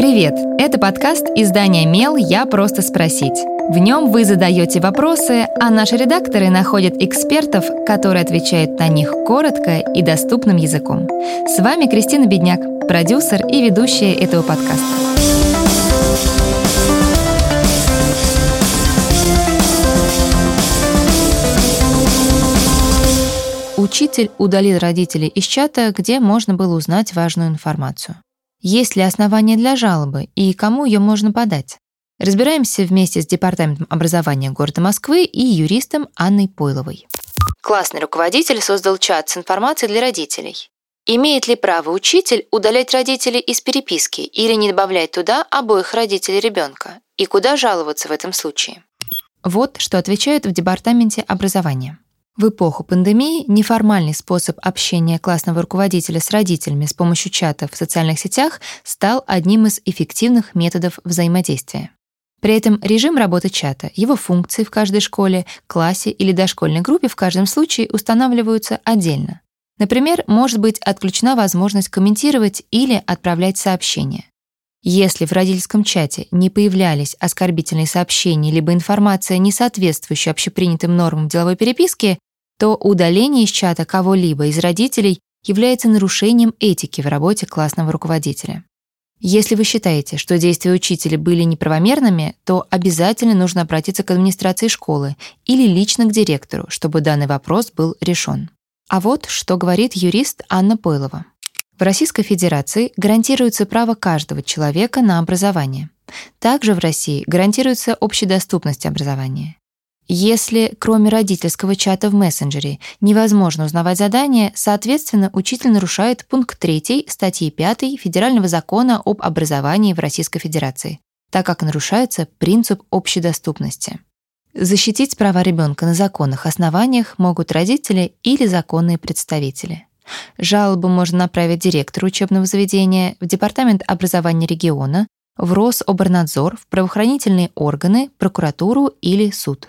Привет! Это подкаст издания «Мел. Я просто спросить». В нем вы задаете вопросы, а наши редакторы находят экспертов, которые отвечают на них коротко и доступным языком. С вами Кристина Бедняк, продюсер и ведущая этого подкаста. Учитель удалил родителей из чата, где можно было узнать важную информацию. Есть ли основания для жалобы и кому ее можно подать? Разбираемся вместе с Департаментом образования города Москвы и юристом Анной Пойловой. Классный руководитель создал чат с информацией для родителей. Имеет ли право учитель удалять родителей из переписки или не добавлять туда обоих родителей ребенка? И куда жаловаться в этом случае? Вот что отвечают в Департаменте образования. В эпоху пандемии неформальный способ общения классного руководителя с родителями с помощью чата в социальных сетях стал одним из эффективных методов взаимодействия. При этом режим работы чата, его функции в каждой школе, классе или дошкольной группе в каждом случае устанавливаются отдельно. Например, может быть отключена возможность комментировать или отправлять сообщения. Если в родительском чате не появлялись оскорбительные сообщения либо информация, не соответствующая общепринятым нормам деловой переписки, то удаление из чата кого-либо из родителей является нарушением этики в работе классного руководителя. Если вы считаете, что действия учителя были неправомерными, то обязательно нужно обратиться к администрации школы или лично к директору, чтобы данный вопрос был решен. А вот что говорит юрист Анна Пойлова. В Российской Федерации гарантируется право каждого человека на образование. Также в России гарантируется общедоступность образования. Если, кроме родительского чата в мессенджере, невозможно узнавать задания, соответственно, учитель нарушает пункт 3 статьи 5 Федерального закона об образовании в Российской Федерации, так как нарушается принцип общедоступности. Защитить права ребенка на законных основаниях могут родители или законные представители. Жалобу можно направить директору учебного заведения, в Департамент образования региона, в Рособорнадзор, в правоохранительные органы, прокуратуру или суд.